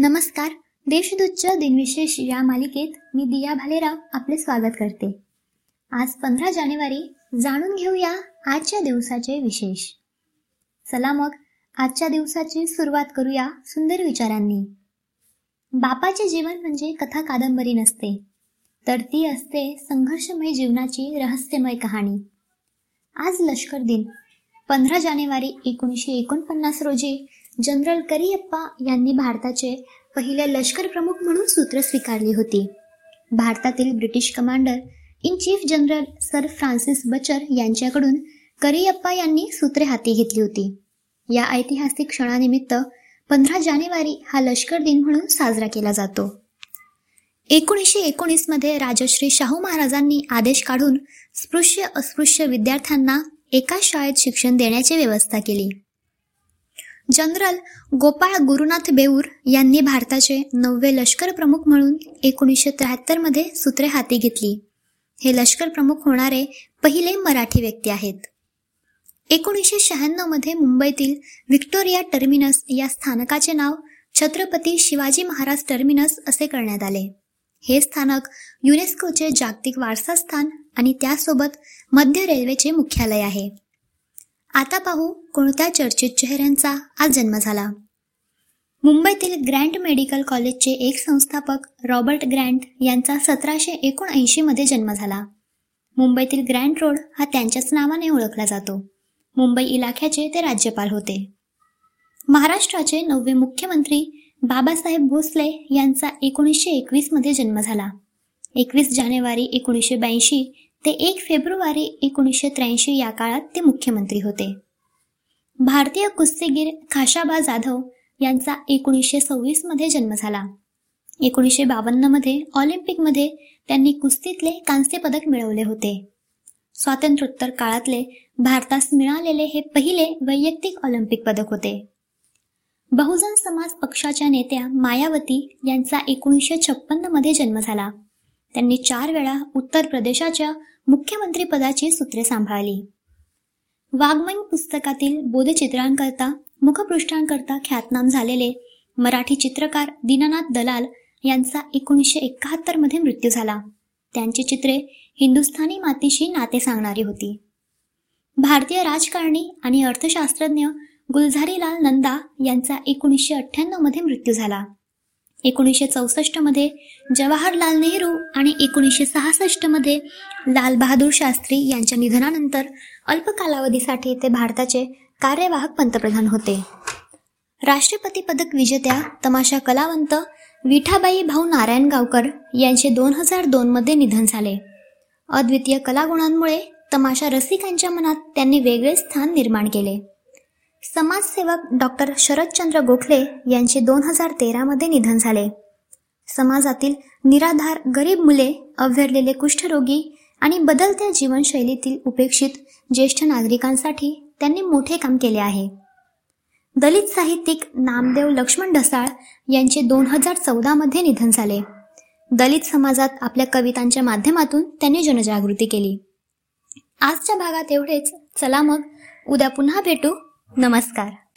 नमस्कार. देशदूतच्या दिनविशेष या मालिकेत मी दिया भालेराव आपले स्वागत करते. आज पंधरा जानेवारी जाणून घेऊया आजच्या दिवसाचे विशेष. चला मग आजच्या दिवसाची सुरुवात करूया सुंदर विचारांनी. बापाचे जीवन म्हणजे कथा कादंबरी नसते. तर ती असते संघर्षमय जीवनाची रहस्यमय कहाणी. आज लष्कर दिन. पंधरा जानेवारी एकोणीसशे एकोणपन्नास रोजी जनरल करियप्पा यांनी भारताचे पहिले लष्कर प्रमुख म्हणून सूत्र स्वीकारली होती. भारतातील British commander in chief general sir Francis Bucher यांच्याकडून करियप्पा यांनी सूत्रे हाती घेतली होती. या ऐतिहासिक क्षणानिमित्त पंधरा जानेवारी हा लष्कर दिन म्हणून साजरा केला जातो. एकोणीसशे एकोणीसमध्ये राजश्री शाहू महाराजांनी आदेश काढून स्पृश्य अस्पृश्य विद्यार्थ्यांना एकाच शाळेत शिक्षण देण्याची व्यवस्था केली. जनरल गोपाळ गुरुनाथ बेऊर यांनी भारताचे नववे लष्कर प्रमुख म्हणून एकोणीसशे त्र्याहत्तरमध्ये सूत्रे हाती घेतली. हे लष्कर प्रमुख होणारे पहिले मराठी व्यक्ती आहेत. एकोणीसशे शहाण्णवमध्ये मुंबईतील व्हिक्टोरिया टर्मिनस या स्थानकाचे नाव छत्रपती शिवाजी महाराज टर्मिनस असे करण्यात आले. हे स्थानक युनेस्कोचे जागतिक वारसा स्थान आणि त्यासोबत मध्य रेल्वेचे मुख्यालय आहे. आता पाहू कोणत्या चर्चित चेहऱ्यांचा आज जन्म झाला. मुंबईतील ग्रँट मेडिकल कॉलेजचे एक संस्थापक रॉबर्ट ग्रँट यांचा सतराशे एकोणऐंशी मध्ये जन्म झाला. मुंबईतील ग्रँट रोड हा त्यांच्याच नावाने ओळखला जातो. मुंबई इलाख्याचे ते राज्यपाल होते. महाराष्ट्राचे नववे मुख्यमंत्री बाबासाहेब भोसले यांचा एकोणीसशे एकवीसमध्ये जन्म झाला. एकवीस जानेवारी एकोणीसशे ब्याऐंशी ते एक फेब्रुवारी एकोणीसशे त्र्याऐंशी या काळात ते मुख्यमंत्री होते. भारतीय कुस्तीगीर खाशाबा जाधव यांचा एकोणीसशे सव्वीसमध्ये जन्म झाला. एकोणीसशे बावन्नमध्ये ऑलिम्पिकमध्ये त्यांनी कुस्तीतले कांस्य पदक मिळवले होते. स्वातंत्र्योत्तर काळातले भारतास मिळालेले हे पहिले वैयक्तिक ऑलिम्पिक पदक होते. बहुजन समाज पक्षाच्या नेत्या मायावती यांचा एकोणीसशे छप्पन्नमध्ये जन्म झाला. त्यांनी चार वेळा उत्तर प्रदेशाच्या मुख्यमंत्री पदाची सूत्रे सांभाळली. वाङ्मय पुस्तकातील बोधचित्रांकरता मुखपृष्ठांकरता ख्यातनाम झालेले मराठी चित्रकार दीनानाथ दलाल यांचा एकोणीसशे एकाहत्तरमध्ये मृत्यू झाला. त्यांची चित्रे हिंदुस्थानी मातीशी नाते सांगणारी होती. भारतीय राजकारणी आणि अर्थशास्त्रज्ञ गुलझारीलाल नंदा यांचा एकोणीसशे अठ्ठ्याण्णवमध्ये मृत्यू झाला. एकोणीसशे चौसष्टमध्ये जवाहरलाल नेहरू आणि एकोणीसशे सहासष्टमध्ये लालबहादूर शास्त्री यांच्या निधनानंतर अल्प कालावधीसाठी ते भारताचे कार्यवाहक पंतप्रधान होते. राष्ट्रपती पदक विजेत्या तमाशा कलावंत विठाबाई भाऊ नारायण गावकर यांचे दोन हजार दोनमध्ये निधन झाले. अद्वितीय कलागुणांमुळे तमाशा रसिकांच्या मनात त्यांनी वेगळे स्थान निर्माण केले. समाजसेवक डॉक्टर शरदचंद्र गोखले यांचे दोन हजार तेरामध्ये निधन झाले. समाजातील निराधार गरीब मुले अव्हेरलेले कुष्ठरोगी आणि बदलत्या जीवनशैलीतील उपेक्षित ज्येष्ठ नागरिकांसाठी त्यांनी मोठे काम केले आहे. दलित साहित्यिक नामदेव लक्ष्मण ढसाळ यांचे दोन हजार चौदामध्ये निधन झाले. दलित समाजात आपल्या कवितांच्या माध्यमातून त्यांनी जनजागृती केली. आजच्या भागात एवढेच. चला मग उद्या पुन्हा भेटू. नमस्कार.